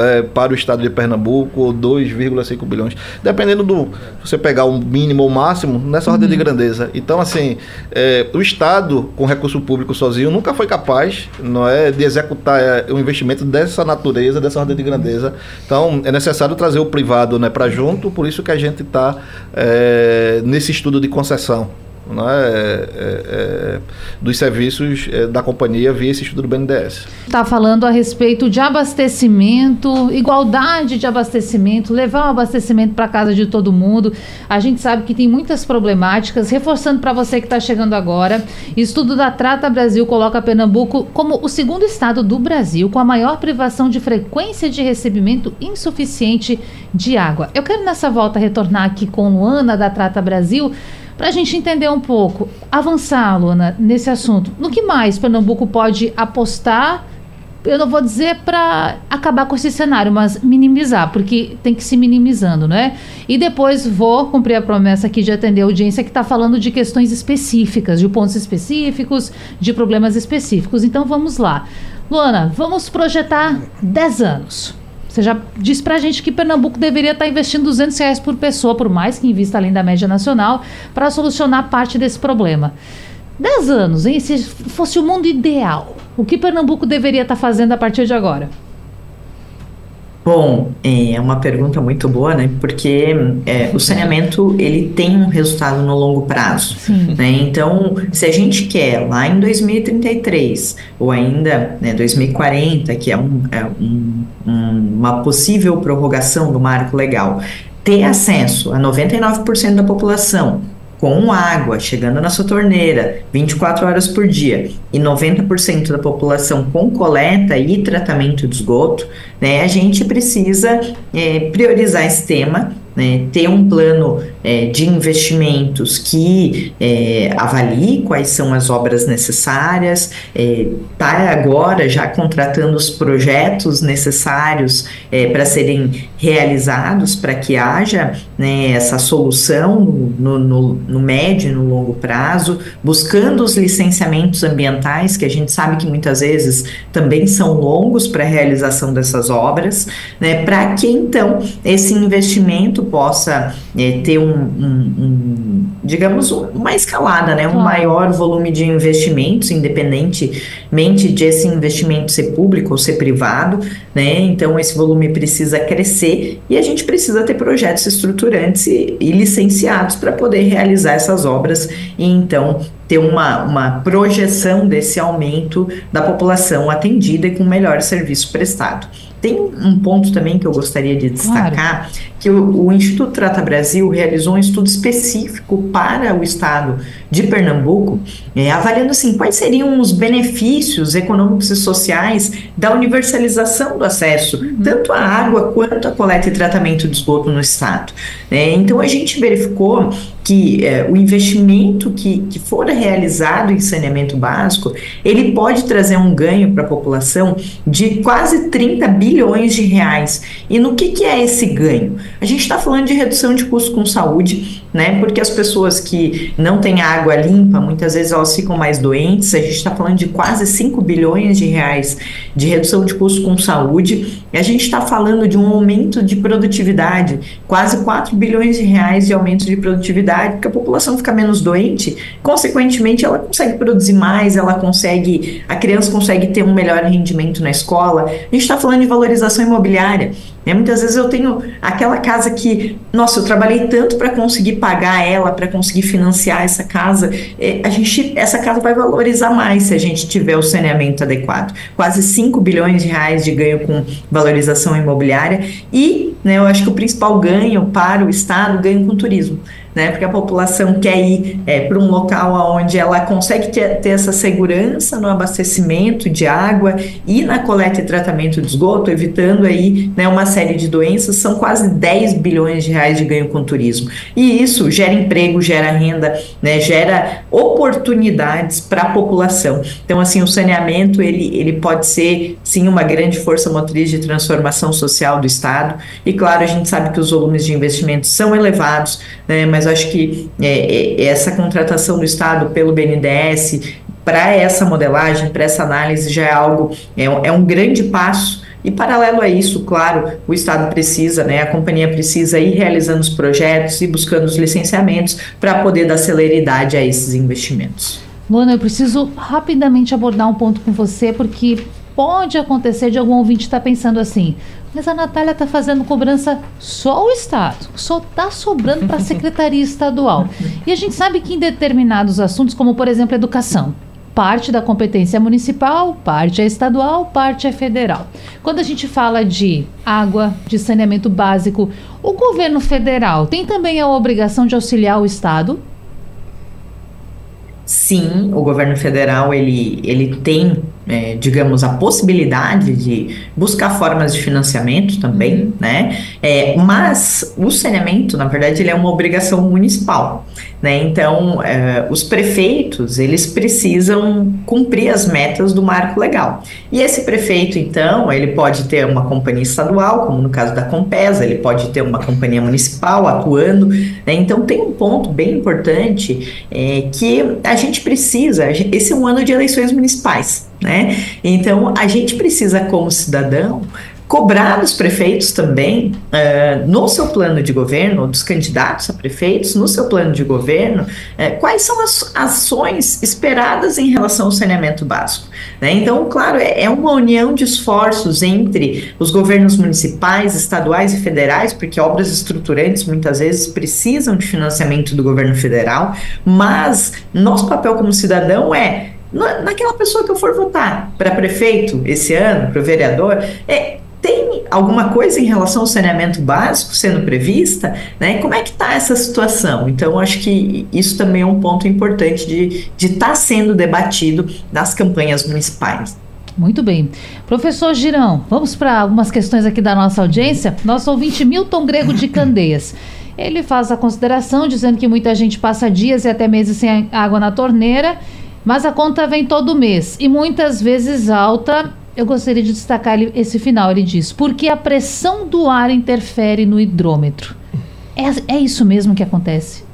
é, para o estado de Pernambuco, ou 2,5 bilhões, dependendo do. você pegar o mínimo ou o máximo, nessa ordem de uhum. grandeza. Então, assim, é, o Estado, com recurso público sozinho, nunca foi capaz não é, de executar é, um investimento dessa natureza, dessa ordem de grandeza. Então, é necessário trazer o privado né, para junto, por isso que a gente está é, nesse estudo de concessão né, é, é, dos serviços é, da companhia via esse estudo do BNDES. Está falando a respeito de abastecimento, igualdade de abastecimento, levar o abastecimento para casa de todo mundo. A gente sabe que tem muitas problemáticas. Reforçando para você que está chegando agora, estudo da Trata Brasil coloca Pernambuco como o segundo estado do Brasil com a maior privação de frequência de recebimento insuficiente de água. Eu quero nessa volta retornar aqui com Luana da Trata Brasil para a gente entender um pouco, avançar, Luana, nesse assunto. No que mais Pernambuco pode apostar? Eu não vou dizer para acabar com esse cenário, mas minimizar, porque tem que se minimizando, né? E depois vou cumprir a promessa aqui de atender a audiência que está falando de questões específicas, de pontos específicos, de problemas específicos. Então vamos lá. Luana, vamos projetar 10 anos. Você já disse para a gente que Pernambuco deveria estar tá investindo 200 reais por pessoa, por mais que invista além da média nacional, para solucionar parte desse problema. 10 anos, hein? Se fosse o mundo ideal, o que Pernambuco deveria estar tá fazendo a partir de agora? Bom, é uma pergunta muito boa, né? Porque é, o saneamento ele tem um resultado no longo prazo, né? Então, se a gente quer lá em 2033 ou ainda né, 2040, que é, um, é um, um, uma possível prorrogação do marco legal, ter acesso a 99% da população com água chegando na sua torneira 24 horas por dia e 90% da população com coleta e tratamento de esgoto, né, a gente precisa é, priorizar esse tema né, ter um plano é, de investimentos que é, avalie quais são as obras necessárias, está é, agora já contratando os projetos necessários é, para serem realizados para que haja né, essa solução no, no, no médio e no longo prazo, buscando os licenciamentos ambientais, que a gente sabe que muitas vezes também são longos para a realização dessas obras, né, para que então esse investimento possa é, ter um, um, um, digamos, uma escalada, né? um maior volume de investimentos, independentemente de esse investimento ser público ou ser privado, né? Então esse volume precisa crescer e a gente precisa ter projetos estruturantes e, e licenciados para poder realizar essas obras e então ter uma, uma projeção desse aumento da população atendida e com melhor serviço prestado. Tem um ponto também que eu gostaria de destacar, claro. Que o, o, Instituto Trata Brasil realizou um estudo específico para o estado de Pernambuco, é, avaliando assim, quais seriam os benefícios econômicos e sociais da universalização do acesso, uhum. tanto à água quanto à coleta e tratamento de esgoto no estado. É, então a gente verificou que é, o investimento que, que for realizado em saneamento básico, ele pode trazer um ganho para a população de quase 30 bilhões de reais. E no que, que é esse ganho? A gente está falando de redução de custos com saúde, né? Porque as pessoas que não têm água limpa, muitas vezes elas ficam mais doentes. A gente está falando de quase 5 bilhões de reais de redução de custos com saúde. E a gente está falando de um aumento de produtividade, quase 4 bilhões de reais de aumento de produtividade, porque a população fica menos doente, consequentemente ela consegue produzir mais, ela consegue, a criança consegue ter um melhor rendimento na escola. A gente está falando de valorização imobiliária. Né? Muitas vezes eu tenho aquela casa que, nossa, eu trabalhei tanto para conseguir pagar ela, para conseguir financiar essa casa. É, a gente, essa casa vai valorizar mais se a gente tiver o saneamento adequado. Quase 5 bilhões de reais de ganho com valorização imobiliária e, né, eu acho que o principal ganho para o Estado, ganho com turismo né? Porque a população quer ir é, para um local onde ela consegue ter, ter, essa segurança no abastecimento de água e na coleta e tratamento de esgoto, evitando aí né, uma série de doenças. São quase 10 bilhões de reais de ganho com turismo. E isso gera emprego, gera renda, né, gera oportunidades para a população. Então, assim, o saneamento ele, ele pode ser sim uma grande força motriz de transformação social do Estado. E claro, a gente sabe que os volumes de investimentos são elevados, né, mas mas acho que é, é, essa contratação do Estado pelo BNDES para essa modelagem, para essa análise, já é algo, é, é um grande passo. E paralelo a isso, claro, o Estado precisa, né, a companhia precisa ir realizando os projetos e buscando os licenciamentos para poder dar celeridade a esses investimentos. Luana, eu preciso rapidamente abordar um ponto com você, porque pode acontecer de algum ouvinte estar tá pensando assim: mas a Natália está fazendo cobrança só o Estado, só está sobrando para a Secretaria Estadual. E a gente sabe que em determinados assuntos, como por exemplo educação, parte da competência é municipal, parte é estadual, parte é federal. Quando a gente fala de água, de saneamento básico, o governo federal tem também a obrigação de auxiliar o Estado? Sim, o governo federal ele, ele tem é, digamos, a possibilidade de buscar formas de financiamento também, né? É, mas o saneamento, na verdade, ele é uma obrigação municipal, né? Então, é, os prefeitos, eles precisam cumprir as metas do marco legal. E esse prefeito, então, ele pode ter uma companhia estadual, como no caso da Compesa, ele pode ter uma companhia municipal atuando, né? Então, tem um ponto bem importante é, que a gente precisa, esse é um ano de eleições municipais, né? Então, a gente precisa, como cidadão, cobrar dos prefeitos também, uh, no seu plano de governo, dos candidatos a prefeitos, no seu plano de governo, uh, quais são as ações esperadas em relação ao saneamento básico. Né? Então, claro, é, é, uma união de esforços entre os governos municipais, estaduais e federais, porque obras estruturantes muitas vezes precisam de financiamento do governo federal, mas nosso papel como cidadão é naquela pessoa que eu for votar para prefeito esse ano, para o vereador, é, tem alguma coisa em relação ao saneamento básico sendo prevista? Né? Como é que está essa situação? Então, acho que isso também é um ponto importante de estar tá sendo debatido nas campanhas municipais. Muito bem. Professor Girão, vamos para algumas questões aqui da nossa audiência. Nosso ouvinte Milton Grego de Candeias. Ele faz a consideração dizendo que muita gente passa dias e até meses sem água na torneira mas a conta vem todo mês e muitas vezes alta. Eu gostaria de destacar esse final. Ele diz: porque a pressão do ar interfere no hidrômetro. É, é isso mesmo que acontece?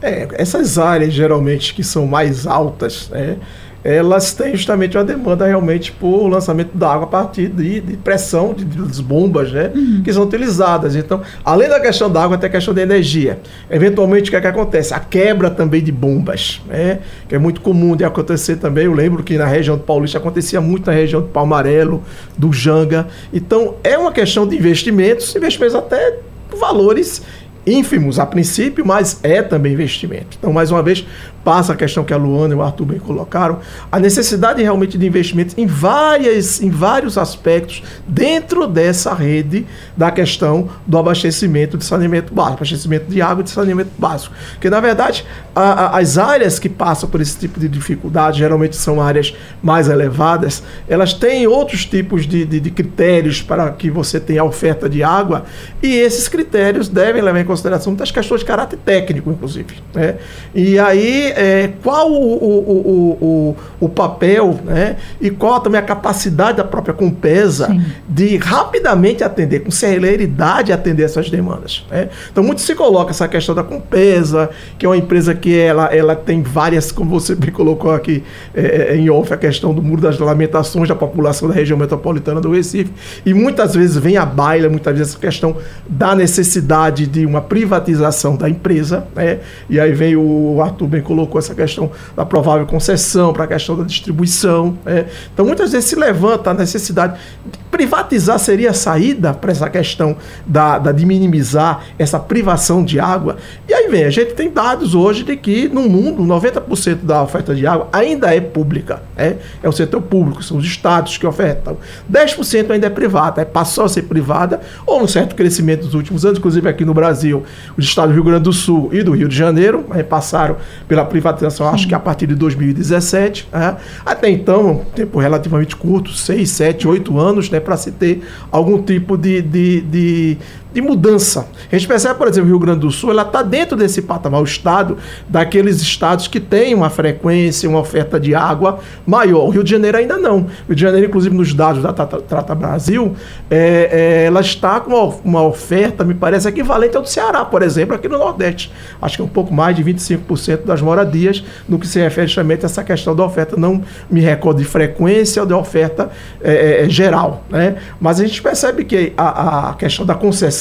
É, essas áreas geralmente que são mais altas, né, elas têm justamente uma demanda realmente por lançamento da água a partir de, de pressão, de, de bombas, né? Uhum. Que são utilizadas. Então, além da questão da água, tem a questão da energia. Eventualmente, o que, é que acontece? A quebra também de bombas, né? Que é muito comum de acontecer também. Eu lembro que na região do Paulista acontecia muito na região do Palmarelo, do Janga. Então, é uma questão de investimentos, investimentos até valores ínfimos a princípio, mas é também investimento. Então, mais uma vez, passa a questão que a Luana e o Arthur bem colocaram, a necessidade realmente de investimento em, várias, em vários aspectos dentro dessa rede da questão do abastecimento de saneamento básico, abastecimento de água e de saneamento básico. Porque, na verdade, a, a, as áreas que passam por esse tipo de dificuldade, geralmente são áreas mais elevadas, elas têm outros tipos de, de, de critérios para que você tenha oferta de água, e esses critérios devem levar em consideração muitas questões de caráter técnico, inclusive. Né? E aí é, qual o, o, o, o, papel né, e qual também a capacidade da própria Compesa Sim. de rapidamente atender, com celeridade atender essas demandas. Né? Então, muito se coloca essa questão da Compesa, que é uma empresa que ela, ela tem várias, como você bem colocou aqui é, é, em off, a questão do muro das lamentações da população da região metropolitana do Recife, e muitas vezes vem à baila, muitas vezes essa questão da necessidade de uma privatização da empresa, né? e aí vem o Arthur bem colocou colocou essa questão da provável concessão, para a questão da distribuição. Né? Então, muitas vezes se levanta a necessidade de privatizar seria a saída para essa questão da, da, de minimizar essa privação de água. E aí vem, a gente tem dados hoje de que no mundo 90% da oferta de água ainda é pública. Né? É o setor público, são os estados que ofertam. 10% ainda é privada, é, passou a ser privada, ou um certo crescimento nos últimos anos, inclusive aqui no Brasil, os estados do Rio Grande do Sul e do Rio de Janeiro passaram pela privatização, acho que a partir de 2017. Né? Até então, um tempo relativamente curto, 6, 7, 8 anos, né, para se ter algum tipo de, de, de, de mudança. A gente percebe, por exemplo, o Rio Grande do Sul, ela está dentro desse patamar, o estado daqueles estados que têm uma frequência, uma oferta de água maior. O Rio de Janeiro ainda não. O Rio de Janeiro, inclusive, nos dados da Trata Brasil, é, é, ela está com uma, uma, oferta, me parece, equivalente ao do Ceará, por exemplo, aqui no Nordeste. Acho que é um pouco mais de 25% das moradias no que se refere justamente a essa questão da oferta. Não me recordo de frequência ou de oferta é, é geral. Né? Mas a gente percebe que a, a questão da concessão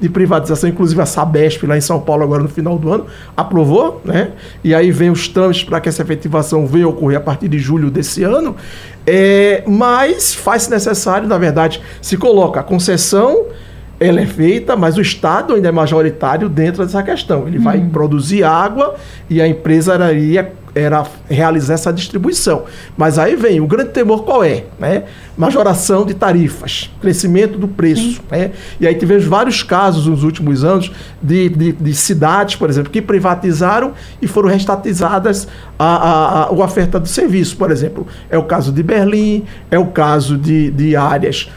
de privatização, inclusive a Sabesp lá em São Paulo agora no final do ano aprovou, né? E aí vem os trâmites para que essa efetivação venha ocorrer a partir de julho desse ano. É, mas faz necessário, na verdade, se coloca a concessão ela é feita, mas o Estado ainda é majoritário dentro dessa questão. Ele vai uhum. produzir água e a empresa iria era realizar essa distribuição. Mas aí vem o grande temor qual é? Né? Majoração de tarifas, crescimento do preço. Né? E aí tivemos vários casos nos últimos anos de, de, de cidades, por exemplo, que privatizaram e foram restatizadas a, a, a, oferta do serviço, por exemplo. É o caso de Berlim, é o caso de, de áreas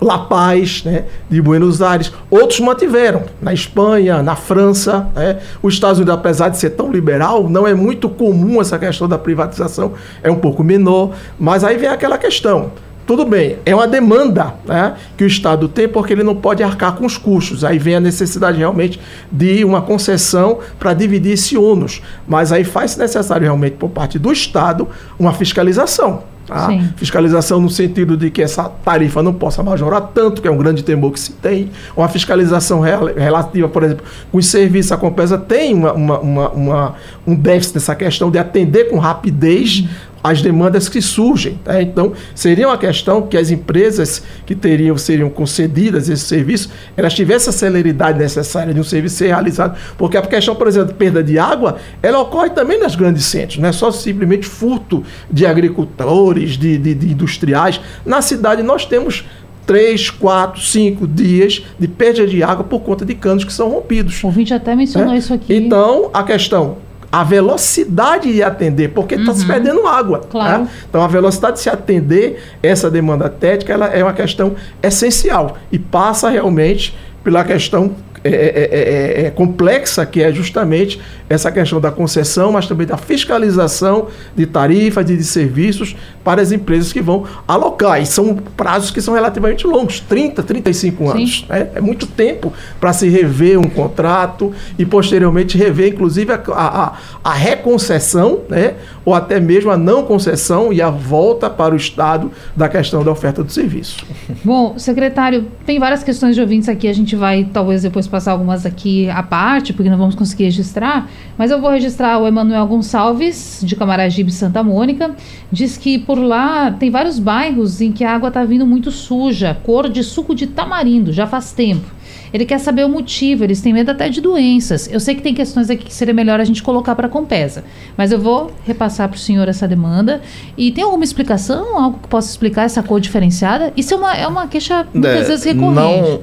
La Paz, né, de Buenos Aires. Outros mantiveram, na Espanha, na França. Né. Os Estados Unidos, apesar de ser tão liberal, não é muito comum essa questão da privatização, é um pouco menor. Mas aí vem aquela questão. Tudo bem, é uma demanda né, que o Estado tem porque ele não pode arcar com os custos. Aí vem a necessidade realmente de uma concessão para dividir esse ônus. Mas aí faz necessário realmente, por parte do Estado, uma fiscalização. Tá? Fiscalização no sentido de que essa tarifa não possa majorar tanto, que é um grande temor que se tem. Uma fiscalização relativa, por exemplo, com os serviços, a Compesa tem uma, uma, uma, uma um déficit nessa questão de atender com rapidez as demandas que surgem. Tá? Então, seria uma questão que as empresas que teriam, seriam concedidas esse serviço, elas tivessem a celeridade necessária de um serviço ser realizado. Porque a questão, por exemplo, de perda de água, ela ocorre também nas grandes centros, não é só simplesmente furto de agricultores, de, de, de industriais. Na cidade nós temos três, quatro, cinco dias de perda de água por conta de canos que são rompidos. O ouvinte até mencionou é? isso aqui. Então, a questão, a velocidade de atender, porque está uhum. se perdendo água. Claro. Né? Então, a velocidade de se atender essa demanda técnica ela é uma questão essencial e passa realmente pela questão é é, é, é, é, complexa, que é justamente essa questão da concessão, mas também da fiscalização de tarifas e de serviços para as empresas que vão alocar. E são prazos que são relativamente longos 30, 35 anos. Né? É muito tempo para se rever um contrato e, posteriormente, rever, inclusive, a, a, a reconcessão, né? ou até mesmo a não concessão e a volta para o Estado da questão da oferta do serviço. Bom, secretário, tem várias questões de ouvintes aqui, a gente vai talvez depois passar algumas aqui à parte, porque não vamos conseguir registrar, mas eu vou registrar o Emanuel Gonçalves, de Camaragibe, Santa Mônica, diz que por por lá tem vários bairros em que a água está vindo muito suja, cor de suco de tamarindo, já faz tempo. Ele quer saber o motivo, eles têm medo até de doenças. Eu sei que tem questões aqui que seria melhor a gente colocar para a Compesa, mas eu vou repassar para o senhor essa demanda. E tem alguma explicação, algo que possa explicar essa cor diferenciada? Isso é uma, é uma queixa muitas é, vezes recorrente.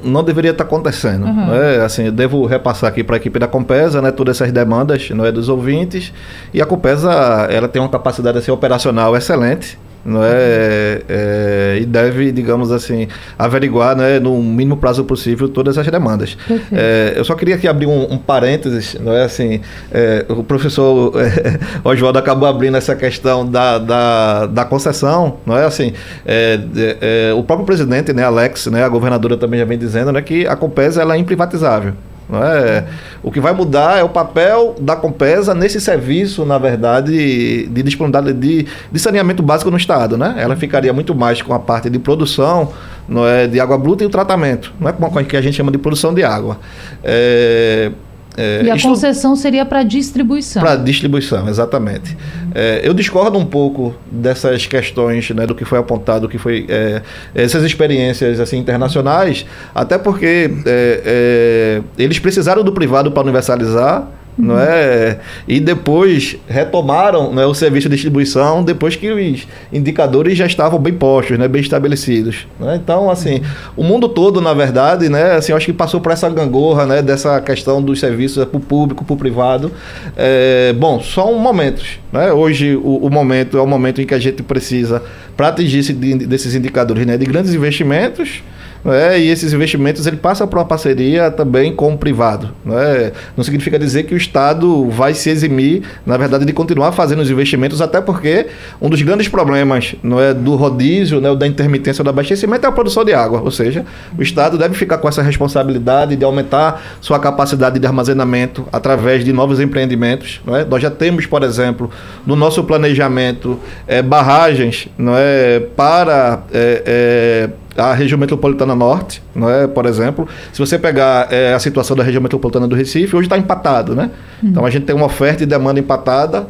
Não, não deveria estar acontecendo. Uhum. É, assim, eu devo repassar aqui para a equipe da Compesa, né, todas essas demandas, não é dos ouvintes. E a Compesa, ela tem uma capacidade assim, operacional excelente não é, é, e deve, digamos assim, averiguar, né, no mínimo prazo possível todas as demandas. É, eu só queria aqui abrir um, um parênteses, não é assim, é, o professor é, Oswaldo acabou abrindo essa questão da, da, da concessão, não é assim, é, é, o próprio presidente, né, Alex, né, a governadora também já vem dizendo, né, que a Compesa ela é imprivatizável. É? O que vai mudar é o papel da Compesa nesse serviço, na verdade, de disponibilidade de, de saneamento básico no Estado. Né? Ela ficaria muito mais com a parte de produção não é, de água bruta e o tratamento, não é com a que a gente chama de produção de água. É, é, e a concessão seria para distribuição. Para distribuição, exatamente. É, eu discordo um pouco dessas questões, né, do que foi apontado, do que foi é, essas experiências assim internacionais, até porque é, é, eles precisaram do privado para universalizar não é? E depois retomaram né, o serviço de distribuição depois que os indicadores já estavam bem postos, né, bem estabelecidos. Né? Então, assim, o mundo todo, na verdade, né, assim, acho que passou por essa gangorra, né, dessa questão dos serviços para o público, para o privado. É, bom, são momentos. Né? Hoje, o, o, momento é o momento em que a gente precisa, para atingir esse, desses indicadores né, de grandes investimentos, é, e esses investimentos ele passa por uma parceria também com o privado. Né? Não significa dizer que o Estado vai se eximir, na verdade, de continuar fazendo os investimentos, até porque um dos grandes problemas não é, do rodízio, né, da intermitência do abastecimento é a produção de água. Ou seja, o Estado deve ficar com essa responsabilidade de aumentar sua capacidade de armazenamento através de novos empreendimentos. Não é? Nós já temos, por exemplo, no nosso planejamento, é, barragens não é, para. É, é, a região metropolitana norte, não é? por exemplo, se você pegar é, a situação da região metropolitana do Recife, hoje está empatado, né? Uhum. Então a gente tem uma oferta e demanda empatada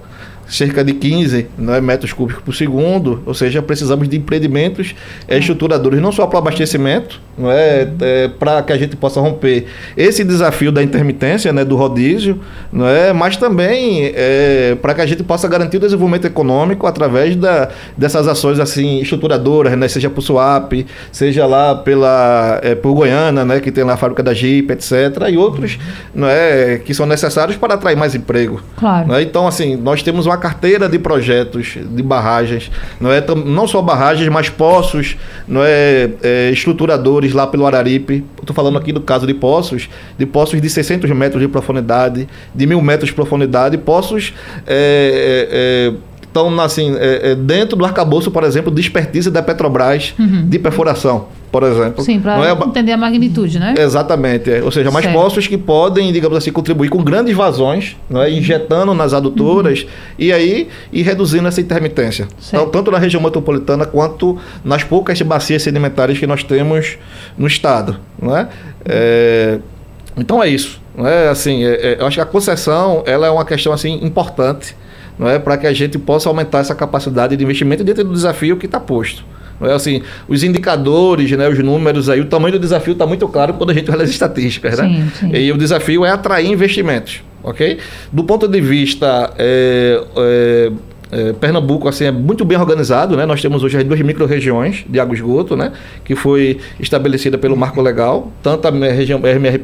cerca de 15 né, metros cúbicos por segundo, ou seja, precisamos de empreendimentos é, estruturadores, não só para o abastecimento, não é, para que a gente possa romper esse desafio da intermitência, né, do rodízio, não é, mas também é, para que a gente possa garantir o desenvolvimento econômico através da, dessas ações assim estruturadoras, né, seja por swap, seja lá pela é, por Goiânia, né, que tem lá a fábrica da Jeep, etc, e outros, não é, que são necessários para atrair mais emprego. Claro. Né? Então, assim, nós temos uma uma carteira de projetos de barragens, não é não só barragens, mas poços, não é, é estruturadores lá pelo Araripe. Estou falando aqui do caso de poços, de poços de 600 metros de profundidade, de mil metros de profundidade, poços é, estão assim, é, é, dentro do arcabouço, por exemplo, de expertise da Petrobras uhum. de perfuração, por exemplo. Sim, para é, entender a magnitude, né? Exatamente. É. Ou seja, mais certo. poços que podem, digamos assim, contribuir com grandes vazões, é? injetando nas adutoras uhum. e aí e reduzindo essa intermitência. Então, tanto na região metropolitana quanto nas poucas bacias sedimentares que nós temos no estado. Não é? é então é isso. Não é? assim, eu acho que a concessão ela é uma questão assim importante não é, para que a gente possa aumentar essa capacidade de investimento dentro do desafio que está posto. Não é assim, os indicadores, né, os números aí, o tamanho do desafio está muito claro quando a gente olha as estatísticas, né? Sim, sim. E o desafio é atrair investimentos, ok? Do ponto de vista é, é, é, Pernambuco assim, é muito bem organizado, né? Nós temos hoje as duas micro-regiões de água e esgoto, né? Que foi estabelecida pelo Marco Legal, tanto a região RMR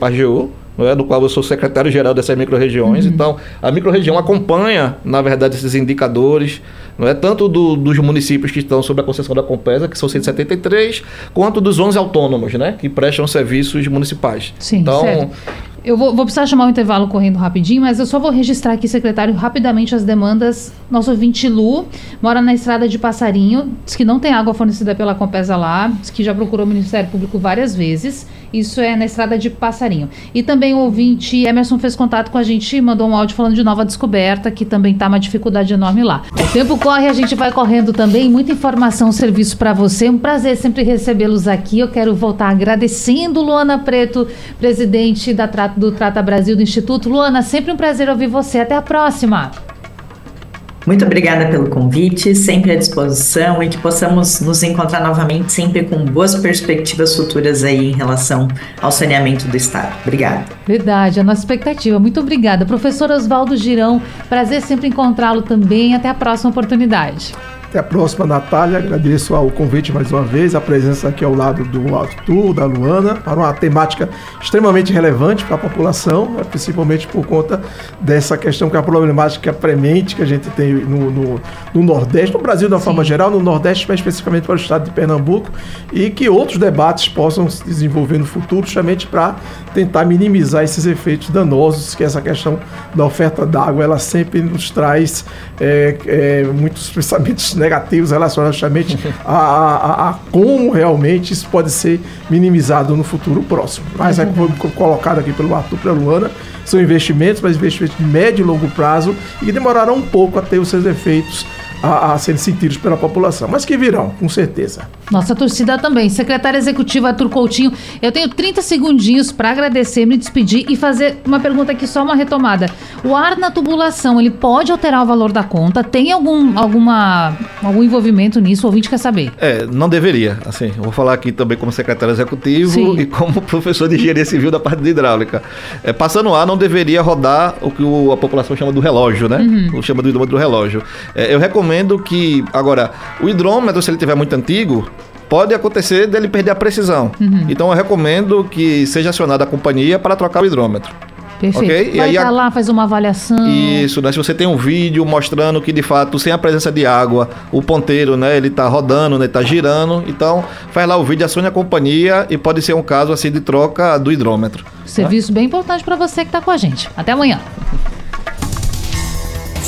é, do qual eu sou secretário-geral dessas micro-regiões. Uhum. Então, a micro-região acompanha, na verdade, esses indicadores, não é tanto do, dos municípios que estão sob a concessão da Compesa, que são 173, quanto dos 11 autônomos, né, que prestam serviços municipais. Sim, então, certo. Eu vou, vou, precisar chamar o intervalo correndo rapidinho, mas eu só vou registrar aqui, secretário, rapidamente as demandas. Nosso ouvinte Lu mora na estrada de Passarinho, diz que não tem água fornecida pela Compesa lá, diz que já procurou o Ministério Público várias vezes. Isso é na estrada de Passarinho. E também o ouvinte Emerson fez contato com a gente e mandou um áudio falando de nova descoberta, que também está uma dificuldade enorme lá. O tempo corre, a gente vai correndo também. Muita informação, serviço para você. Um prazer sempre recebê-los aqui. Eu quero voltar agradecendo Luana Preto, presidente da do Trata Brasil do Instituto. Luana, sempre um prazer ouvir você. Até a próxima. Muito obrigada pelo convite, sempre à disposição e que possamos nos encontrar novamente, sempre com boas perspectivas futuras aí em relação ao saneamento do Estado. Obrigada. Verdade, a nossa expectativa. Muito obrigada. Professor Oswaldo Girão, prazer sempre encontrá-lo também. Até a próxima oportunidade. Até a próxima, Natália. Agradeço o convite mais uma vez, a presença aqui ao lado do Arthur, da Luana, para uma temática extremamente relevante para a população, né, principalmente por conta dessa questão que é a problemática premente que a gente tem no, no, no Nordeste, no Brasil de uma Sim. forma geral, no Nordeste, mas especificamente para o estado de Pernambuco, e que outros debates possam se desenvolver no futuro, justamente para tentar minimizar esses efeitos danosos que essa questão da oferta d'água ela sempre nos traz é, é, muitos pensamentos negativos relacionados justamente a, a, a, como realmente isso pode ser minimizado no futuro próximo. Mas é como foi colocado aqui pelo Arthur pela Luana, são investimentos, mas investimentos de médio e longo prazo e que demorarão um pouco a ter os seus efeitos a, a serem sentidos pela população, mas que virão, com certeza. Nossa torcida também. Secretária Executiva Arthur Coutinho, eu tenho 30 segundinhos para agradecer, me despedir e fazer uma pergunta aqui, só uma retomada. O ar na tubulação, ele pode alterar o valor da conta? Tem algum, alguma, algum envolvimento nisso? O ouvinte quer saber. É, não deveria. Assim, eu vou falar aqui também como secretário executivo Sim. e como professor de engenharia civil da parte de hidráulica. É, passando ar, não deveria rodar o que o, a população chama do relógio, né? Uhum. Ou chama do hidrômetro do relógio. É, eu recomendo que, agora, o hidrômetro, se ele tiver muito antigo, pode acontecer dele perder a precisão. Uhum. Então eu recomendo que seja acionada a companhia para trocar o hidrômetro. Perfeito. Okay? Vai e aí, lá, faz uma avaliação. Isso, né? Se você tem um vídeo mostrando que de fato, sem a presença de água, o ponteiro, né, ele tá rodando, né, tá girando, então faz lá o vídeo, acione a companhia e pode ser um caso assim de troca do hidrômetro. Serviço né? bem importante para você que está com a gente. Até amanhã.